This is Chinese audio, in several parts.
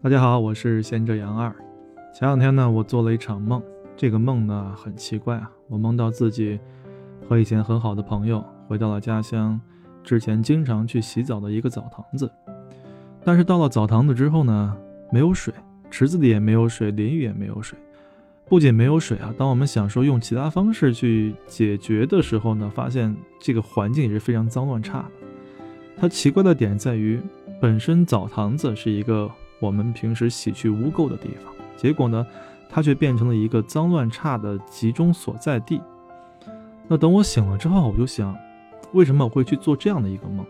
大家好，我是贤者杨二。前两天呢，我做了一场梦，这个梦呢很奇怪啊，我梦到自己和以前很好的朋友回到了家乡之前经常去洗澡的一个澡堂子，但是到了澡堂子之后呢，没有水，池子里也没有水，淋浴也没有水。不仅没有水啊，当我们想说用其他方式去解决的时候呢，发现这个环境也是非常脏乱差的。它奇怪的点在于，本身澡堂子是一个。我们平时洗去污垢的地方，结果呢，它却变成了一个脏乱差的集中所在地。那等我醒了之后，我就想，为什么我会去做这样的一个梦？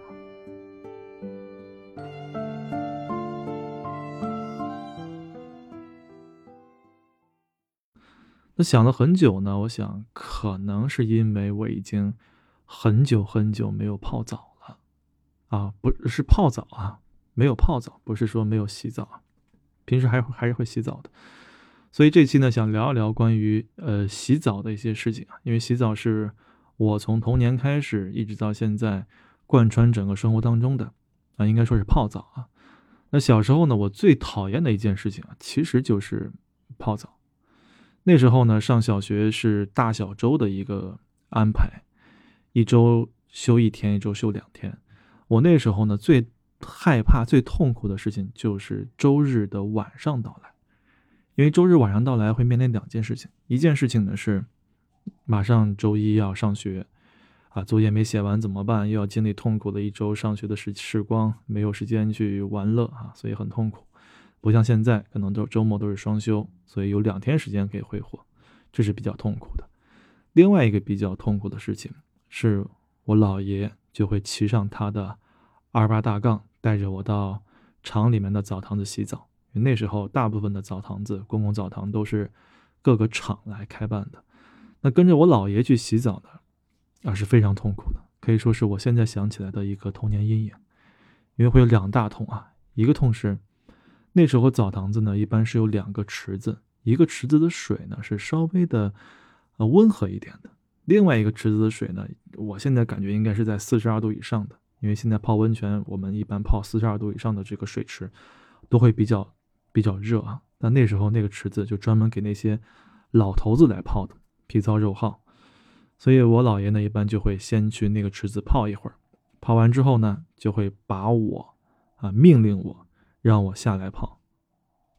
那想了很久呢，我想，可能是因为我已经很久很久没有泡澡了，啊，不是泡澡啊。没有泡澡，不是说没有洗澡，平时还还是会洗澡的。所以这期呢，想聊一聊关于呃洗澡的一些事情啊。因为洗澡是我从童年开始一直到现在贯穿整个生活当中的啊，应该说是泡澡啊。那小时候呢，我最讨厌的一件事情啊，其实就是泡澡。那时候呢，上小学是大小周的一个安排，一周休一天，一周休两天。我那时候呢最。害怕最痛苦的事情就是周日的晚上到来，因为周日晚上到来会面临两件事情，一件事情呢是马上周一要上学，啊，作业没写完怎么办？又要经历痛苦的一周上学的时时光，没有时间去玩乐啊，所以很痛苦。不像现在，可能都周末都是双休，所以有两天时间可以挥霍，这是比较痛苦的。另外一个比较痛苦的事情是我姥爷就会骑上他的二八大杠。带着我到厂里面的澡堂子洗澡，那时候大部分的澡堂子、公共澡堂都是各个厂来开办的。那跟着我姥爷去洗澡呢，啊是非常痛苦的，可以说是我现在想起来的一个童年阴影。因为会有两大痛啊，一个痛是那时候澡堂子呢一般是有两个池子，一个池子的水呢是稍微的呃温和一点的，另外一个池子的水呢，我现在感觉应该是在四十二度以上的。因为现在泡温泉，我们一般泡四十二度以上的这个水池，都会比较比较热啊。但那时候那个池子就专门给那些老头子来泡的，皮糙肉厚。所以我姥爷呢，一般就会先去那个池子泡一会儿，泡完之后呢，就会把我啊命令我让我下来泡。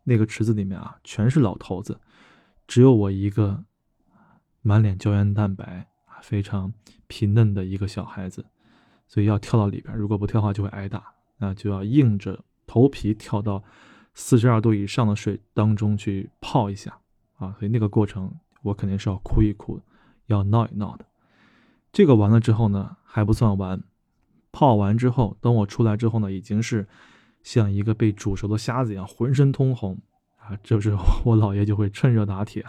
那个池子里面啊，全是老头子，只有我一个满脸胶原蛋白啊，非常皮嫩的一个小孩子。所以要跳到里边，如果不跳的话就会挨打，那就要硬着头皮跳到四十二度以上的水当中去泡一下啊！所以那个过程我肯定是要哭一哭，要闹一闹的。这个完了之后呢，还不算完，泡完之后，等我出来之后呢，已经是像一个被煮熟的虾子一样，浑身通红啊！这时候 我姥爷就会趁热打铁，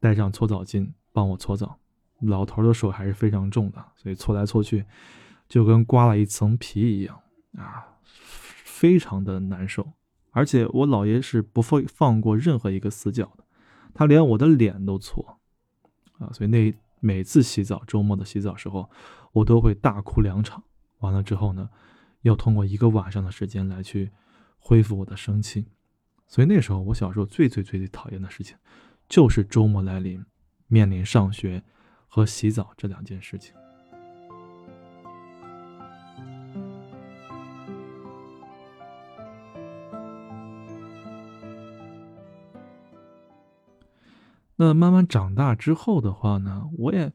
带上搓澡巾帮我搓澡。老头的手还是非常重的，所以搓来搓去。就跟刮了一层皮一样啊，非常的难受。而且我姥爷是不放放过任何一个死角的，他连我的脸都搓啊。所以那每次洗澡，周末的洗澡时候，我都会大哭两场。完了之后呢，要通过一个晚上的时间来去恢复我的生气。所以那时候我小时候最最最最讨厌的事情，就是周末来临，面临上学和洗澡这两件事情。那慢慢长大之后的话呢，我也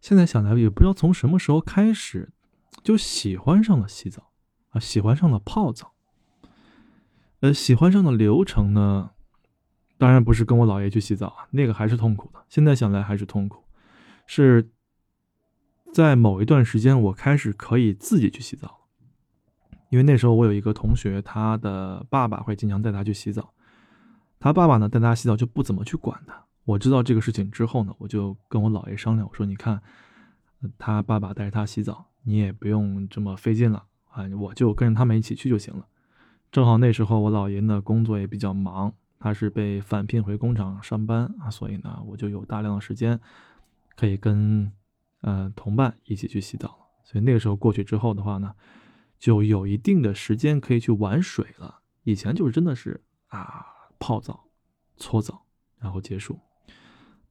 现在想来也不知道从什么时候开始就喜欢上了洗澡啊，喜欢上了泡澡。呃，喜欢上的流程呢，当然不是跟我姥爷去洗澡啊，那个还是痛苦的。现在想来还是痛苦，是在某一段时间我开始可以自己去洗澡因为那时候我有一个同学，他的爸爸会经常带他去洗澡，他爸爸呢带他洗澡就不怎么去管他。我知道这个事情之后呢，我就跟我姥爷商量，我说：“你看，他爸爸带着他洗澡，你也不用这么费劲了啊，我就跟着他们一起去就行了。”正好那时候我姥爷呢工作也比较忙，他是被返聘回工厂上班啊，所以呢我就有大量的时间可以跟呃同伴一起去洗澡。所以那个时候过去之后的话呢，就有一定的时间可以去玩水了。以前就是真的是。啊泡澡、搓澡，然后结束。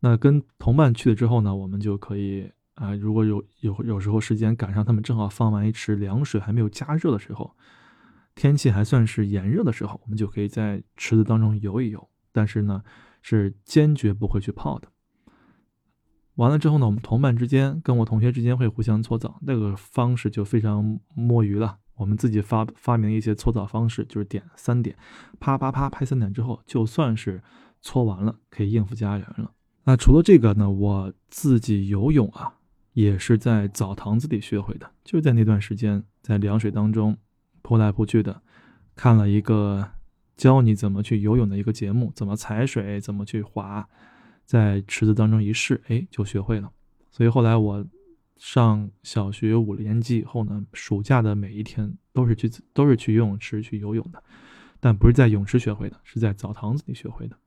那跟同伴去了之后呢，我们就可以啊，如果有有有时候时间赶上他们正好放完一池凉水还没有加热的时候，天气还算是炎热的时候，我们就可以在池子当中游一游。但是呢，是坚决不会去泡的。完了之后呢，我们同伴之间跟我同学之间会互相搓澡，那个方式就非常摸鱼了。我们自己发发明一些搓澡方式，就是点三点，啪啪啪拍三点之后，就算是搓完了，可以应付家人了。那除了这个呢，我自己游泳啊，也是在澡堂子里学会的，就在那段时间，在凉水当中扑来扑去的，看了一个教你怎么去游泳的一个节目，怎么踩水，怎么去滑。在池子当中一试，哎，就学会了。所以后来我上小学五年级以后呢，暑假的每一天都是去都是去游泳池去游泳的，但不是在泳池学会的，是在澡堂子里学会的。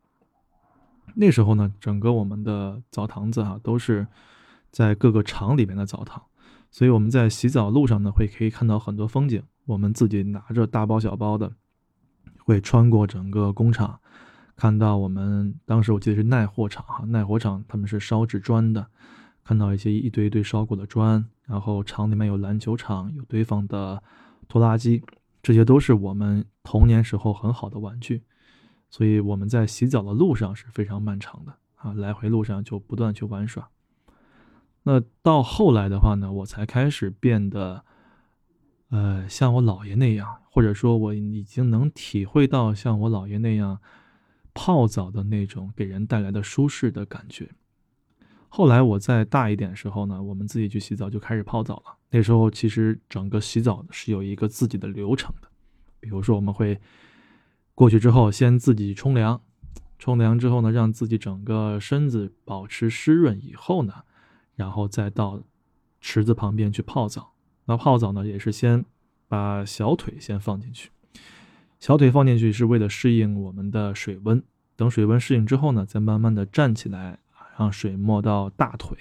那时候呢，整个我们的澡堂子哈都是在各个厂里面的澡堂，所以我们在洗澡路上呢会可以看到很多风景。我们自己拿着大包小包的，会穿过整个工厂。看到我们当时我记得是耐火厂哈，耐火厂他们是烧制砖的，看到一些一堆一堆烧过的砖，然后厂里面有篮球场，有堆放的拖拉机，这些都是我们童年时候很好的玩具，所以我们在洗澡的路上是非常漫长的啊，来回路上就不断去玩耍。那到后来的话呢，我才开始变得，呃，像我姥爷那样，或者说我已经能体会到像我姥爷那样。泡澡的那种给人带来的舒适的感觉。后来我再大一点时候呢，我们自己去洗澡就开始泡澡了。那时候其实整个洗澡是有一个自己的流程的，比如说我们会过去之后先自己冲凉，冲凉之后呢，让自己整个身子保持湿润以后呢，然后再到池子旁边去泡澡。那泡澡呢，也是先把小腿先放进去。小腿放进去是为了适应我们的水温，等水温适应之后呢，再慢慢的站起来，让水没到大腿，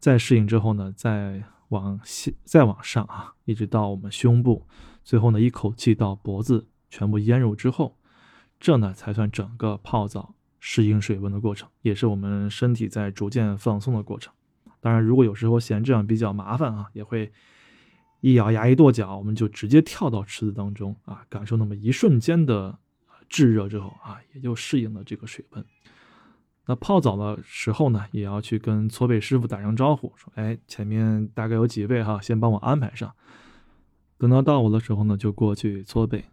再适应之后呢，再往下再往上啊，一直到我们胸部，最后呢一口气到脖子全部淹入之后，这呢才算整个泡澡适应水温的过程，也是我们身体在逐渐放松的过程。当然，如果有时候嫌这样比较麻烦啊，也会。一咬牙一跺脚，我们就直接跳到池子当中啊，感受那么一瞬间的炙热之后啊，也就适应了这个水温。那泡澡的时候呢，也要去跟搓背师傅打声招呼，说：“哎，前面大概有几位哈，先帮我安排上。”等到到我的时候呢，就过去搓背。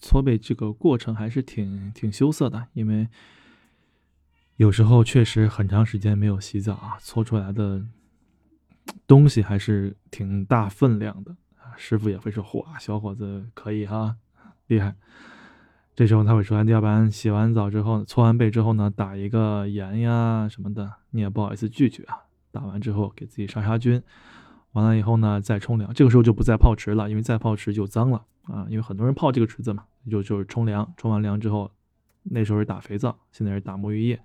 搓背这个过程还是挺挺羞涩的，因为有时候确实很长时间没有洗澡啊，搓出来的。东西还是挺大分量的啊，师傅也会说：“哇，小伙子可以哈，厉害。”这时候他会说：“要不然洗完澡之后，搓完背之后呢，打一个盐呀什么的，你也不好意思拒绝啊。打完之后给自己杀杀菌，完了以后呢再冲凉。这个时候就不再泡池了，因为再泡池就脏了啊。因为很多人泡这个池子嘛，就就是冲凉，冲完凉之后，那时候是打肥皂，现在是打沐浴液。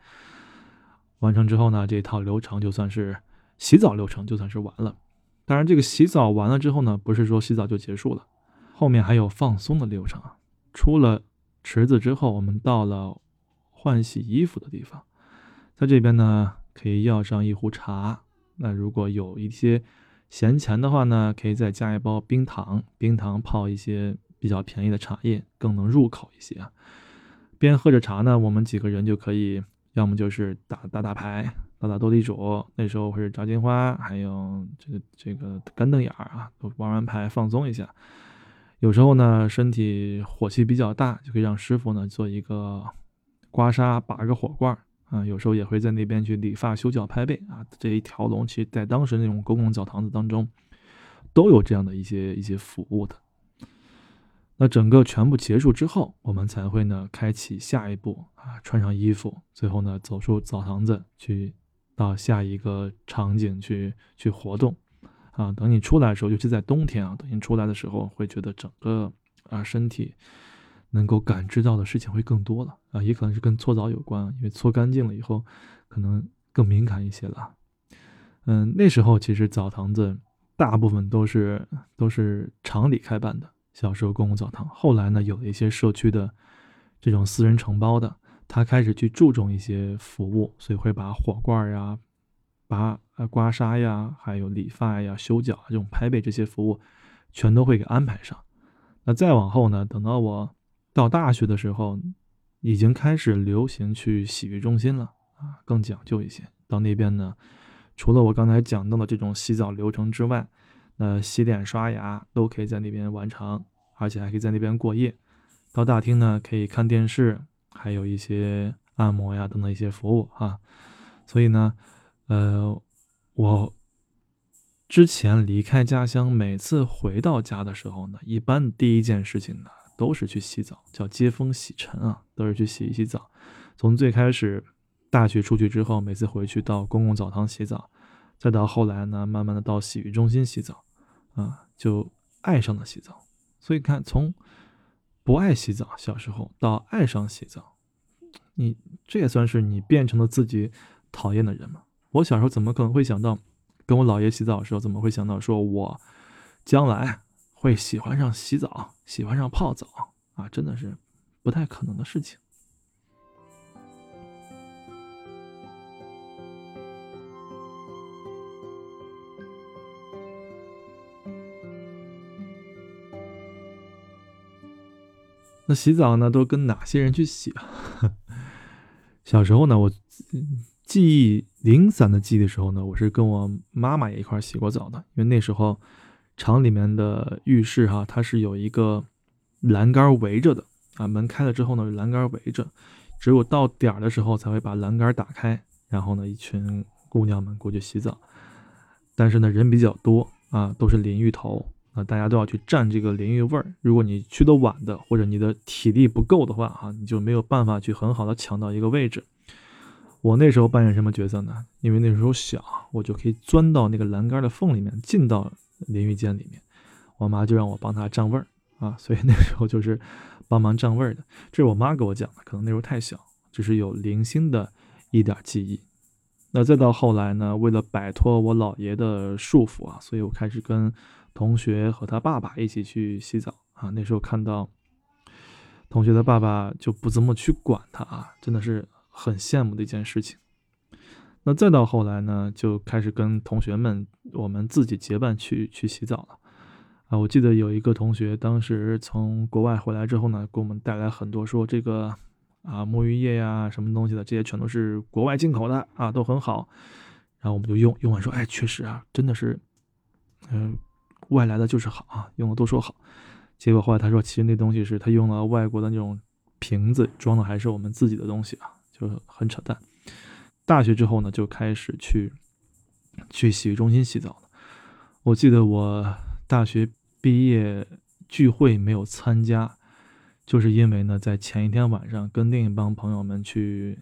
完成之后呢，这套流程就算是。”洗澡流程就算是完了，当然这个洗澡完了之后呢，不是说洗澡就结束了，后面还有放松的流程啊。出了池子之后，我们到了换洗衣服的地方，在这边呢可以要上一壶茶，那如果有一些闲钱的话呢，可以再加一包冰糖，冰糖泡一些比较便宜的茶叶，更能入口一些。边喝着茶呢，我们几个人就可以，要么就是打打打牌。打打斗地主，那时候或者炸金花，还有这个这个干瞪眼儿啊，都玩完牌放松一下。有时候呢，身体火气比较大，就可以让师傅呢做一个刮痧，拔个火罐啊。有时候也会在那边去理发、修脚、拍背啊。这一条龙，其实在当时那种公共澡堂子当中，都有这样的一些一些服务的。那整个全部结束之后，我们才会呢开启下一步啊，穿上衣服，最后呢走出澡堂子去。到下一个场景去去活动，啊，等你出来的时候，尤其在冬天啊，等你出来的时候，会觉得整个啊身体能够感知到的事情会更多了啊，也可能是跟搓澡有关，因为搓干净了以后，可能更敏感一些了。嗯，那时候其实澡堂子大部分都是都是厂里开办的，小时候公共澡堂，后来呢有了一些社区的这种私人承包的，他开始去注重一些服务，所以会把火罐呀、拔呃刮痧呀、还有理发呀、修脚这种拍背这些服务，全都会给安排上。那再往后呢，等到我到大学的时候，已经开始流行去洗浴中心了啊，更讲究一些。到那边呢，除了我刚才讲到的这种洗澡流程之外，那洗脸刷牙都可以在那边完成，而且还可以在那边过夜。到大厅呢，可以看电视，还有一些按摩呀等等一些服务啊。所以呢，呃，我之前离开家乡，每次回到家的时候呢，一般第一件事情呢，都是去洗澡，叫接风洗尘啊，都是去洗一洗澡。从最开始大学出去之后，每次回去到公共澡堂洗澡，再到后来呢，慢慢的到洗浴中心洗澡，啊，就爱上了洗澡。所以看从。不爱洗澡，小时候到爱上洗澡，你这也算是你变成了自己讨厌的人吗？我小时候怎么可能会想到，跟我姥爷洗澡的时候，怎么会想到说我将来会喜欢上洗澡，喜欢上泡澡啊？真的是不太可能的事情。那洗澡呢，都跟哪些人去洗啊？小时候呢，我记忆零散的记忆的时候呢，我是跟我妈妈也一块洗过澡的。因为那时候厂里面的浴室哈，它是有一个栏杆围着的啊，门开了之后呢，栏杆围着，只有到点儿的时候才会把栏杆打开，然后呢，一群姑娘们过去洗澡。但是呢，人比较多啊，都是淋浴头。啊，大家都要去占这个淋浴位儿。如果你去的晚的，或者你的体力不够的话，哈，你就没有办法去很好的抢到一个位置。我那时候扮演什么角色呢？因为那时候小，我就可以钻到那个栏杆的缝里面，进到淋浴间里面。我妈就让我帮她占位儿啊，所以那时候就是帮忙占位儿的。这是我妈给我讲的，可能那时候太小，只是有零星的一点记忆。那再到后来呢，为了摆脱我姥爷的束缚啊，所以我开始跟。同学和他爸爸一起去洗澡啊，那时候看到同学的爸爸就不怎么去管他啊，真的是很羡慕的一件事情。那再到后来呢，就开始跟同学们我们自己结伴去去洗澡了啊。我记得有一个同学当时从国外回来之后呢，给我们带来很多说这个啊沐浴液呀什么东西的，这些全都是国外进口的啊，都很好。然后我们就用用完说，哎，确实啊，真的是，嗯。外来的就是好啊，用的都说好，结果后来他说，其实那东西是他用了外国的那种瓶子装的，还是我们自己的东西啊，就很扯淡。大学之后呢，就开始去去洗浴中心洗澡了。我记得我大学毕业聚会没有参加，就是因为呢，在前一天晚上跟另一帮朋友们去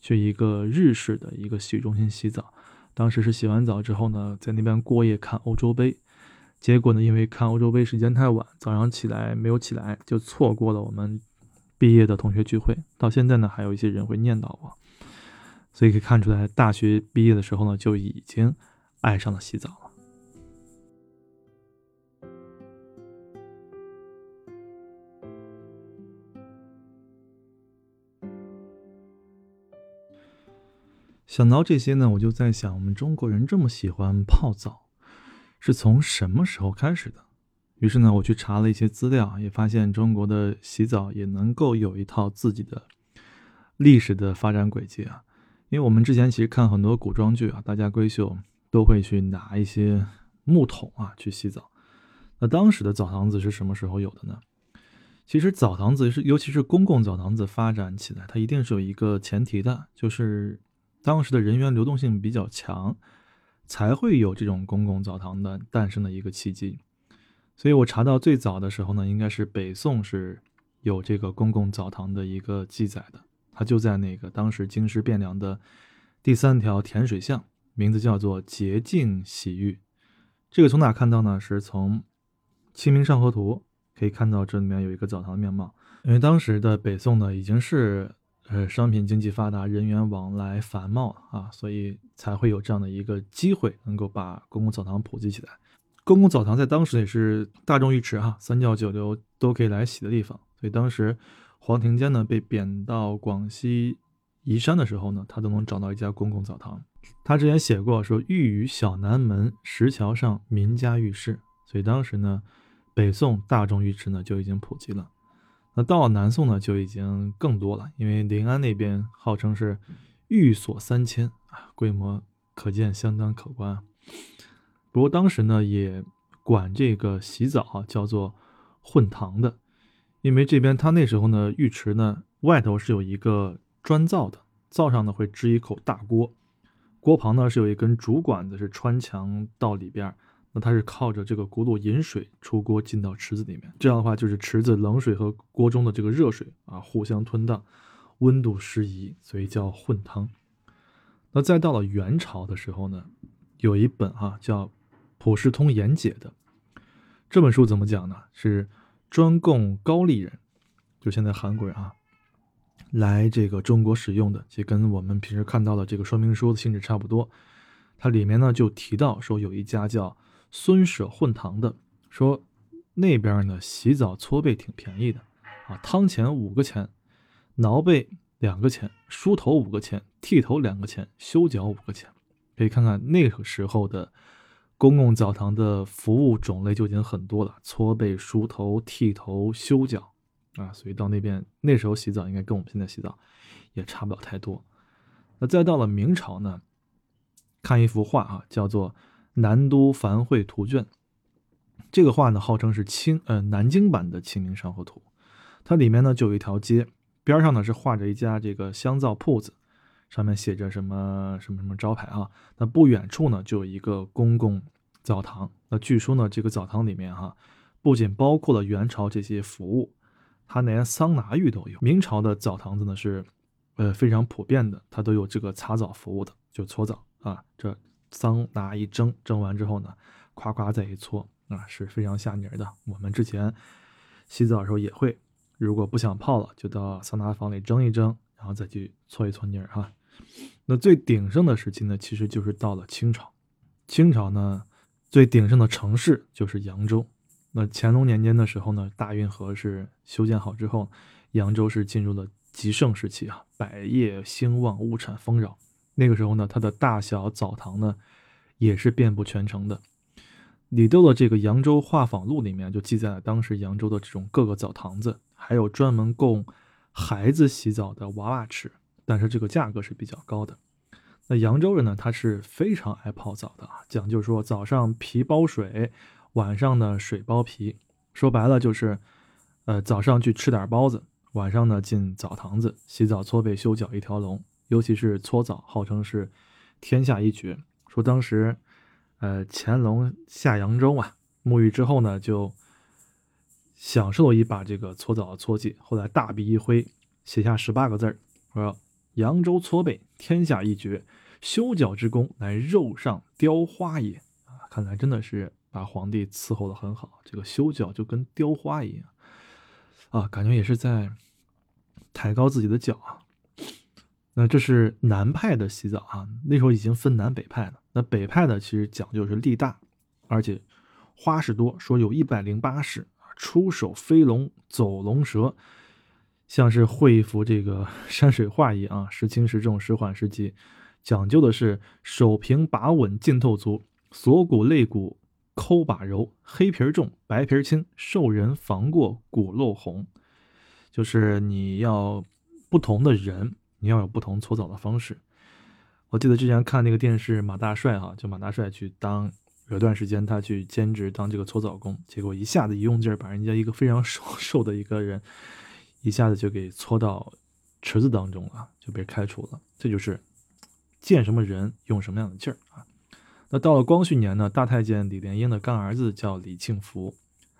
去一个日式的一个洗浴中心洗澡，当时是洗完澡之后呢，在那边过夜看欧洲杯。结果呢，因为看欧洲杯时间太晚，早上起来没有起来，就错过了我们毕业的同学聚会。到现在呢，还有一些人会念叨我，所以可以看出来，大学毕业的时候呢，就已经爱上了洗澡了。想到这些呢，我就在想，我们中国人这么喜欢泡澡。是从什么时候开始的？于是呢，我去查了一些资料，也发现中国的洗澡也能够有一套自己的历史的发展轨迹啊。因为我们之前其实看很多古装剧啊，大家闺秀都会去拿一些木桶啊去洗澡。那当时的澡堂子是什么时候有的呢？其实澡堂子是，尤其是公共澡堂子发展起来，它一定是有一个前提的，就是当时的人员流动性比较强。才会有这种公共澡堂的诞生的一个契机，所以我查到最早的时候呢，应该是北宋是有这个公共澡堂的一个记载的，它就在那个当时京师汴梁的第三条甜水巷，名字叫做洁净洗浴。这个从哪看到呢？是从《清明上河图》可以看到这里面有一个澡堂的面貌，因为当时的北宋呢已经是。呃，商品经济发达，人员往来繁茂啊，所以才会有这样的一个机会，能够把公共澡堂普及起来。公共澡堂在当时也是大众浴池哈，三教九流都可以来洗的地方。所以当时黄庭坚呢被贬到广西宜山的时候呢，他都能找到一家公共澡堂。他之前写过说，寓于小南门石桥上民家浴室，所以当时呢，北宋大众浴池呢就已经普及了。那到了南宋呢，就已经更多了，因为临安那边号称是寓所三千啊，规模可见相当可观。不过当时呢，也管这个洗澡啊叫做混堂的。因为这边他那时候呢，浴池呢外头是有一个砖灶的，灶上呢会支一口大锅，锅旁呢是有一根竹管子，是穿墙到里边，那它是靠着这个轱辘引水出锅进到池子里面，这样的话就是池子冷水和锅中的这个热水啊互相吞荡，温度适宜，所以叫混汤。那再到了元朝的时候呢，有一本哈叫《普世通言解》的这本书怎么讲呢？是。专供高丽人，就现在韩国人啊，来这个中国使用的，就跟我们平时看到的这个说明书的性质差不多。它里面呢就提到说，有一家叫孙舍混堂的，说那边呢洗澡搓背挺便宜的啊，汤钱五个钱，挠背两个钱，梳头五个钱，剃头两个钱，修脚五个钱。可以看看那个时候的。公共澡堂的服务种类就已经很多了，搓背、梳头、剃头、修脚，啊，所以到那边那时候洗澡应该跟我们现在洗澡也差不了太多。那再到了明朝呢，看一幅画啊，叫做《南都繁会图卷》，这个画呢号称是清呃南京版的《清明上河图》，它里面呢就有一条街，边上呢是画着一家这个香皂铺子。上面写着什么什么什么招牌啊？那不远处呢，就有一个公共澡堂。那据说呢，这个澡堂里面哈，不仅包括了元朝这些服务，它连桑拿浴都有。明朝的澡堂子呢是，呃非常普遍的，它都有这个擦澡服务的，就搓澡啊。这桑拿一蒸，蒸完之后呢，夸夸再一搓啊，是非常下泥的。我们之前洗澡的时候也会，如果不想泡了，就到桑拿房里蒸一蒸，然后再去搓一搓泥儿哈。那最鼎盛的时期呢，其实就是到了清朝。清朝呢，最鼎盛的城市就是扬州。那乾隆年间的时候呢，大运河是修建好之后，扬州是进入了极盛时期啊，百业兴旺，物产丰饶。那个时候呢，它的大小澡堂呢，也是遍布全城的。李窦的这个《扬州画舫录》里面就记载了当时扬州的这种各个澡堂子，还有专门供孩子洗澡的娃娃池。但是这个价格是比较高的。那扬州人呢，他是非常爱泡澡的啊，讲究说早上皮包水，晚上呢水包皮。说白了就是，呃，早上去吃点包子，晚上呢进澡堂子洗澡、搓背、修脚一条龙。尤其是搓澡，号称是天下一绝。说当时，呃，乾隆下扬州啊，沐浴之后呢，就享受了一把这个搓澡的搓技。后来大笔一挥，写下十八个字儿，说。扬州搓背天下一绝，修脚之功乃肉上雕花也啊！看来真的是把皇帝伺候的很好，这个修脚就跟雕花一样啊，感觉也是在抬高自己的脚啊。那这是南派的洗澡啊，那时候已经分南北派了。那北派的其实讲究是力大，而且花式多，说有一百零八式出手飞龙走龙蛇。像是绘一幅这个 山水画一样啊，时轻时重，时缓时急，讲究的是手平把稳，劲透足，锁骨肋骨抠把柔，黑皮重，白皮轻，受人防过骨露红。就是你要不同的人，你要有不同搓澡的方式。我记得之前看那个电视，马大帅哈，就马大帅去当有段时间他去兼职当这个搓澡工，结果一下子一用劲儿，把人家一个非常 瘦瘦的一个人。一下子就给搓到池子当中了，就被开除了。这就是见什么人用什么样的劲儿啊！那到了光绪年呢，大太监李莲英的干儿子叫李庆福，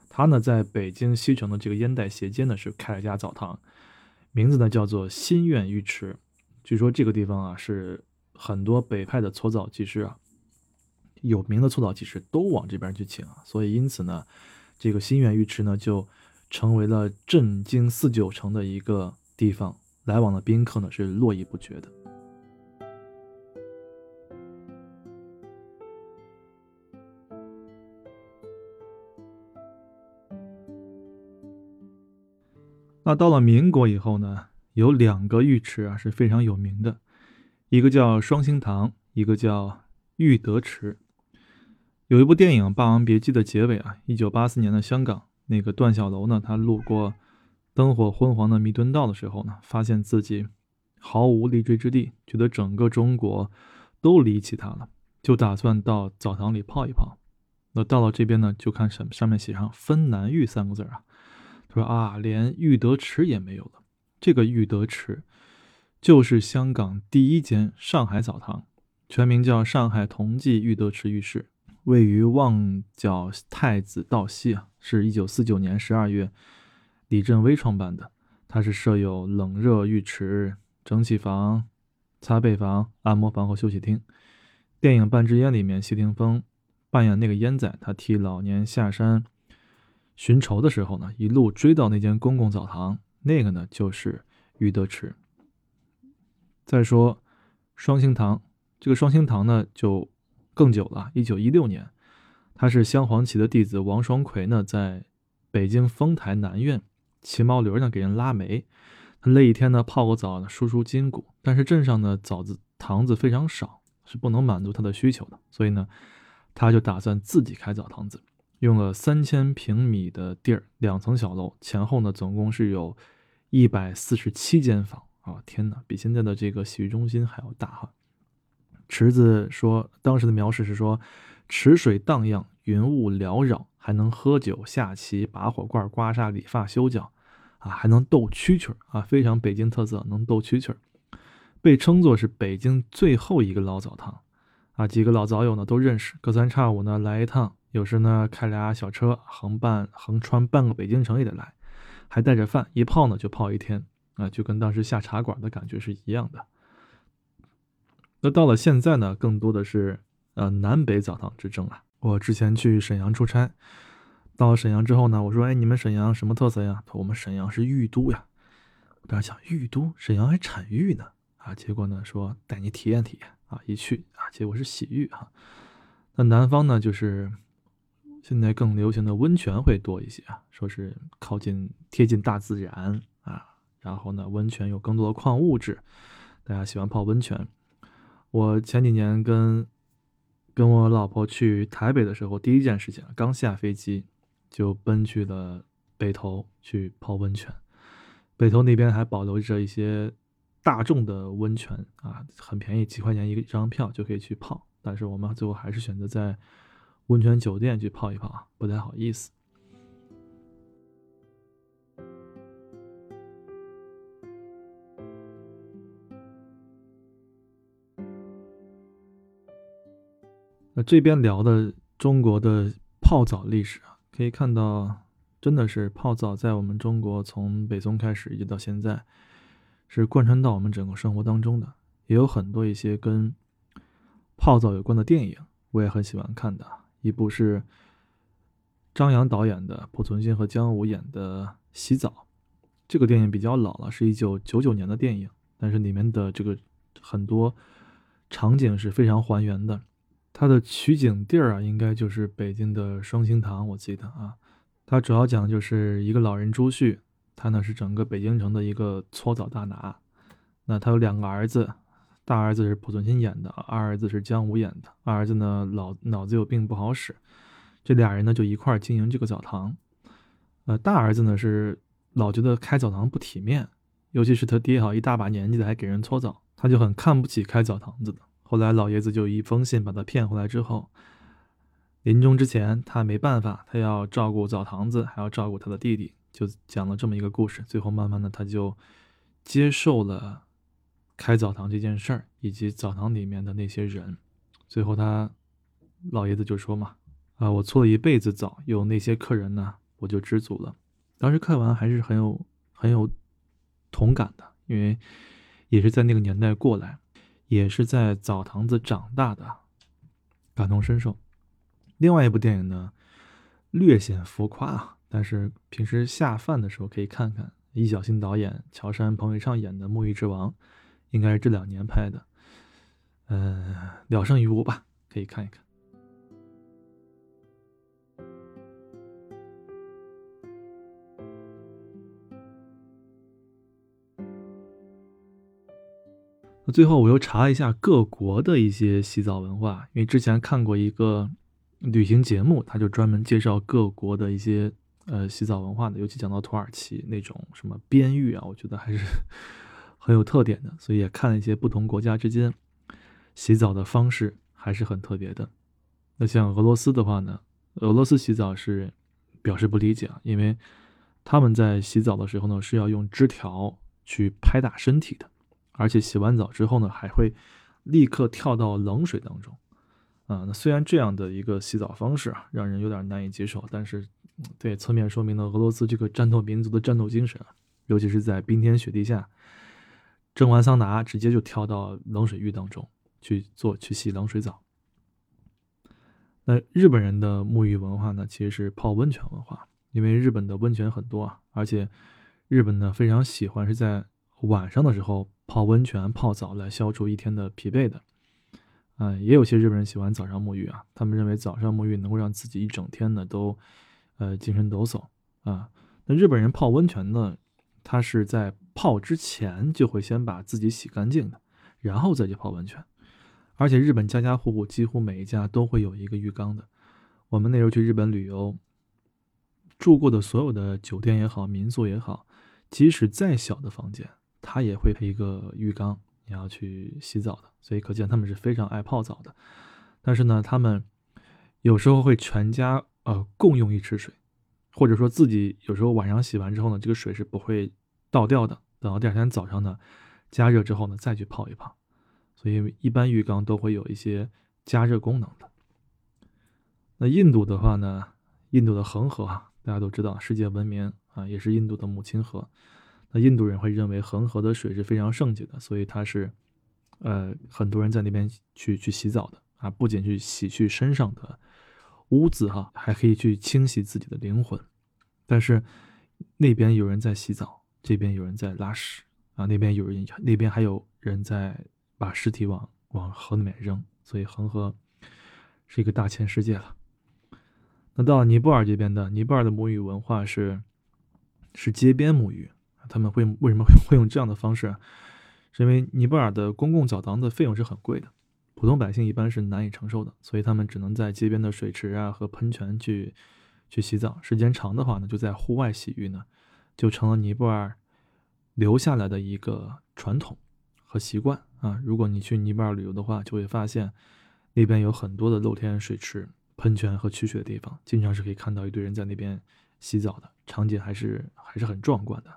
他呢在北京西城的这个烟袋斜街呢是开了家澡堂，名字呢叫做新苑浴池。据说这个地方啊是很多北派的搓澡技师啊，有名的搓澡技师都往这边去请啊，所以因此呢，这个新苑浴池呢就。成为了震惊四九城的一个地方，来往的宾客呢是络绎不绝的。那到了民国以后呢，有两个浴池啊是非常有名的，一个叫双星堂，一个叫玉德池。有一部电影《霸王别姬》的结尾啊，一九八四年的香港，那个段小楼呢，他路过灯火昏黄的弥敦道的时候呢，发现自己毫无立锥之地，觉得整个中国都离弃他了，就打算到澡堂里泡一泡。那到了这边呢，就看上上面写上“分南浴”三个字啊。他说啊，连玉德池也没有了。这个玉德池就是香港第一间上海澡堂，全名叫上海同济玉德池浴室，位于旺角太子道西啊，是一九四九年十二月李振威创办的。它是设有冷热浴池、蒸汽房、擦背房、按摩房和休息厅。电影《半支烟》里面，谢霆锋。扮演那个烟仔，他替老年下山寻仇的时候呢，一路追到那间公共澡堂，那个呢就是余德池。再说双星堂，这个双星堂呢就更久了，一九一六年，他是镶黄旗的弟子王双奎呢，在北京丰台南苑骑毛驴呢给人拉煤，他累一天呢泡个澡呢舒舒筋骨，但是镇上呢澡子堂子非常少，是不能满足他的需求的，所以呢。他就打算自己开澡堂子，用了三千平米的地儿，两层小楼，前后呢总共是有一百四十七间房啊！天哪，比现在的这个洗浴中心还要大哈！池子说，当时的描述是说，池水荡漾，云雾缭绕，还能喝酒、下棋、拔火罐、刮痧、理发、修脚，啊，还能斗蛐蛐啊，非常北京特色，能斗蛐蛐被称作是北京最后一个老澡堂。啊，几个老早友呢都认识，隔三差五呢来一趟，有时呢开俩小车横半横穿半个北京城也得来，还带着饭，一泡呢就泡一天，啊，就跟当时下茶馆的感觉是一样的。那到了现在呢，更多的是呃南北澡堂之争啊。我之前去沈阳出差，到沈阳之后呢，我说，哎，你们沈阳什么特色呀？他说我们沈阳是玉都呀。我当时想，玉都，沈阳还产玉呢，啊，结果呢说带你体验体验。啊，一去啊，结果是洗浴哈。那南方呢，就是现在更流行的温泉会多一些啊，说是靠近贴近大自然啊，然后呢，温泉有更多的矿物质，大家喜欢泡温泉。我前几年跟跟我老婆去台北的时候，第一件事情刚下飞机就奔去了北投去泡温泉。北投那边还保留着一些。大众的温泉啊，很便宜，几块钱一张票就可以去泡。但是我们最后还是选择在温泉酒店去泡一泡，不太好意思。这边聊的中国的泡澡历史啊，可以看到，真的是泡澡在我们中国从北宋开始一直到现在。是贯穿到我们整个生活当中的，也有很多一些跟泡澡有关的电影，我也很喜欢看的。一部是张扬导演的，濮存昕和姜武演的《洗澡》。这个电影比较老了，是一九九九年的电影，但是里面的这个很多场景是非常还原的。它的取景地儿啊，应该就是北京的双星堂，我记得啊。它主要讲的就是一个老人朱旭。他呢是整个北京城的一个搓澡大拿，那他有两个儿子，大儿子是濮存昕演的，二儿子是姜武演的。二儿子呢脑脑子有病不好使，这俩人呢就一块儿经营这个澡堂。呃，大儿子呢是老觉得开澡堂不体面，尤其是他爹哈一大把年纪的还给人搓澡，他就很看不起开澡堂子的。后来老爷子就一封信把他骗回来之后，临终之前他没办法，他要照顾澡堂子，还要照顾他的弟弟。就讲了这么一个故事，最后慢慢的他就接受了开澡堂这件事儿，以及澡堂里面的那些人。最后他老爷子就说嘛：“啊，我搓了一辈子澡，有那些客人呢，我就知足了。”当时看完还是很有很有同感的，因为也是在那个年代过来，也是在澡堂子长大的，感同身受。另外一部电影呢，略显浮夸啊。但是平时下饭的时候可以看看易小星导演、乔杉、彭昱畅演的《沐浴之王》，应该是这两年拍的。嗯，聊胜于无吧，可以看一看。最后我又查了一下各国的一些洗澡文化，因为之前看过一个旅行节目，他就专门介绍各国的一些呃洗澡文化的，尤其讲到土耳其那种什么边浴啊，我觉得还是 很有特点的，所以也看了一些不同国家之间洗澡的方式还是很特别的。那像俄罗斯的话呢，俄罗斯洗澡是表示不理解啊，因为他们在洗澡的时候呢是要用枝条去拍打身体的。而且洗完澡之后呢，还会立刻跳到冷水当中，啊，那虽然这样的一个洗澡方式啊，让人有点难以接受，但是对侧面说明了俄罗斯这个战斗民族的战斗精神啊，尤其是在冰天雪地下，蒸完桑拿直接就跳到冷水浴当中去做去洗冷水澡。那日本人的沐浴文化呢，其实是泡温泉文化，因为日本的温泉很多啊，而且日本呢非常喜欢是在晚上的时候。泡温泉、泡澡来消除一天的疲惫的，嗯，也有些日本人喜欢早上沐浴啊，他们认为早上沐浴能够让自己一整天呢都，呃，精神抖擞啊。那日本人泡温泉呢，他是在泡之前就会先把自己洗干净的，然后再去泡温泉。而且日本家家户户几乎每一家都会有一个浴缸的。我们那时候去日本旅游，住过的所有的酒店也好、民宿也好，即使再小的房间。他也会配一个浴缸，你要去洗澡的，所以可见他们是非常爱泡澡的。但是呢，他们有时候会全家呃共用一池水，或者说自己有时候晚上洗完之后呢，这个水是不会倒掉的，等到第二天早上呢，加热之后呢再去泡一泡。所以一般浴缸都会有一些加热功能的。那印度的话呢，印度的恒河啊，大家都知道世界闻名啊，也是印度的母亲河。那印度人会认为恒河的水是非常圣洁的，所以他是，呃，很多人在那边去去洗澡的啊，不仅去洗去身上的污渍哈，还可以去清洗自己的灵魂。但是那边有人在洗澡，这边有人在拉屎啊，那边有人，那边还有人在把尸体往往河里面扔，所以恒河是一个大千世界了。那到尼泊尔这边的，尼泊尔的母语文化是是街边沐浴。他们会为什么会 会用这样的方式？是因为尼泊尔的公共澡堂的费用是很贵的，普通百姓一般是难以承受的，所以他们只能在街边的水池啊和喷泉去去洗澡。时间长的话呢，就在户外洗浴呢，就成了尼泊尔留下来的一个传统和习惯啊。如果你去尼泊尔旅游的话，就会发现那边有很多的露天水池、喷泉和取水的地方，经常是可以看到一堆人在那边洗澡的场景，还是还是很壮观的。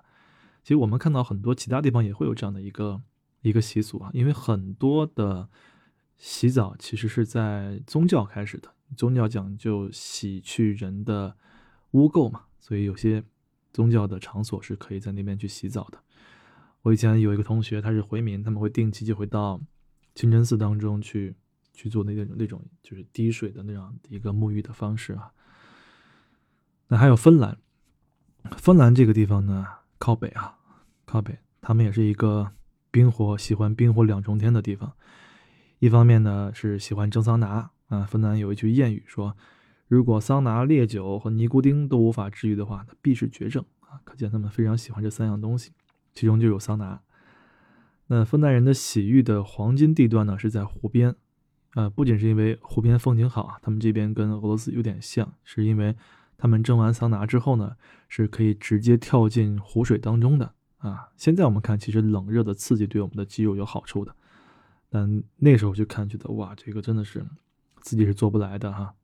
其实我们看到很多其他地方也会有这样的一个一个习俗啊，因为很多的洗澡其实是在宗教开始的，宗教讲究洗去人的污垢嘛，所以有些宗教的场所是可以在那边去洗澡的。我以前有一个同学，他是回民，他们会定期就会到清真寺当中去去做那种那种就是滴水的那样一个沐浴的方式啊。那还有芬兰，芬兰这个地方呢？靠北啊，靠北，他们也是一个冰火喜欢冰火两重天的地方。一方面呢是喜欢蒸桑拿啊，芬兰有一句谚语说，如果桑拿、烈酒和尼古丁都无法治愈的话，那必是绝症啊。可见他们非常喜欢这三样东西，其中就有桑拿。那芬兰人的洗浴的黄金地段呢是在湖边，呃，不仅是因为湖边风景好啊，他们这边跟俄罗斯有点像，是因为。他们蒸完桑拿之后呢，是可以直接跳进湖水当中的啊。现在我们看，其实冷热的刺激对我们的肌肉有好处的，但那时候去看，觉得哇，这个真的是自己是做不来的哈。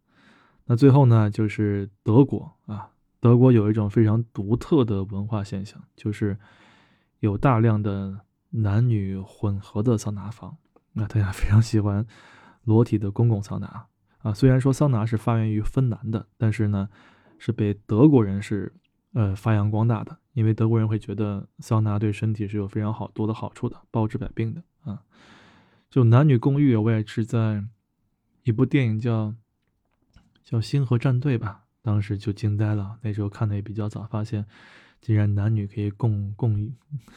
那最后呢，就是德国啊，德国有一种非常独特的文化现象，就是有大量的男女混合的桑拿房，那大家非常喜欢裸体的公共桑拿啊。虽然说桑拿是发源于芬兰的，但是呢。是被德国人是呃发扬光大的，因为德国人会觉得桑拿对身体是有非常好多的好处的，包治百病的啊。就男女共浴，我也是在一部电影叫叫《星河战队》吧，当时就惊呆了。那时候看的也比较早，发现竟然男女可以共共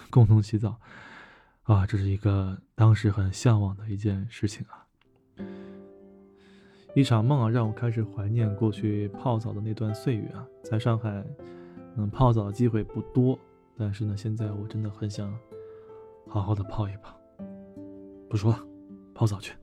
共同洗澡啊，这是一个当时很向往的一件事情啊。一场梦啊，让我开始怀念过去泡澡的那段岁月啊。在上海，嗯，泡澡的机会不多，但是呢，现在我真的很想好好的泡一泡。不说了，泡澡去。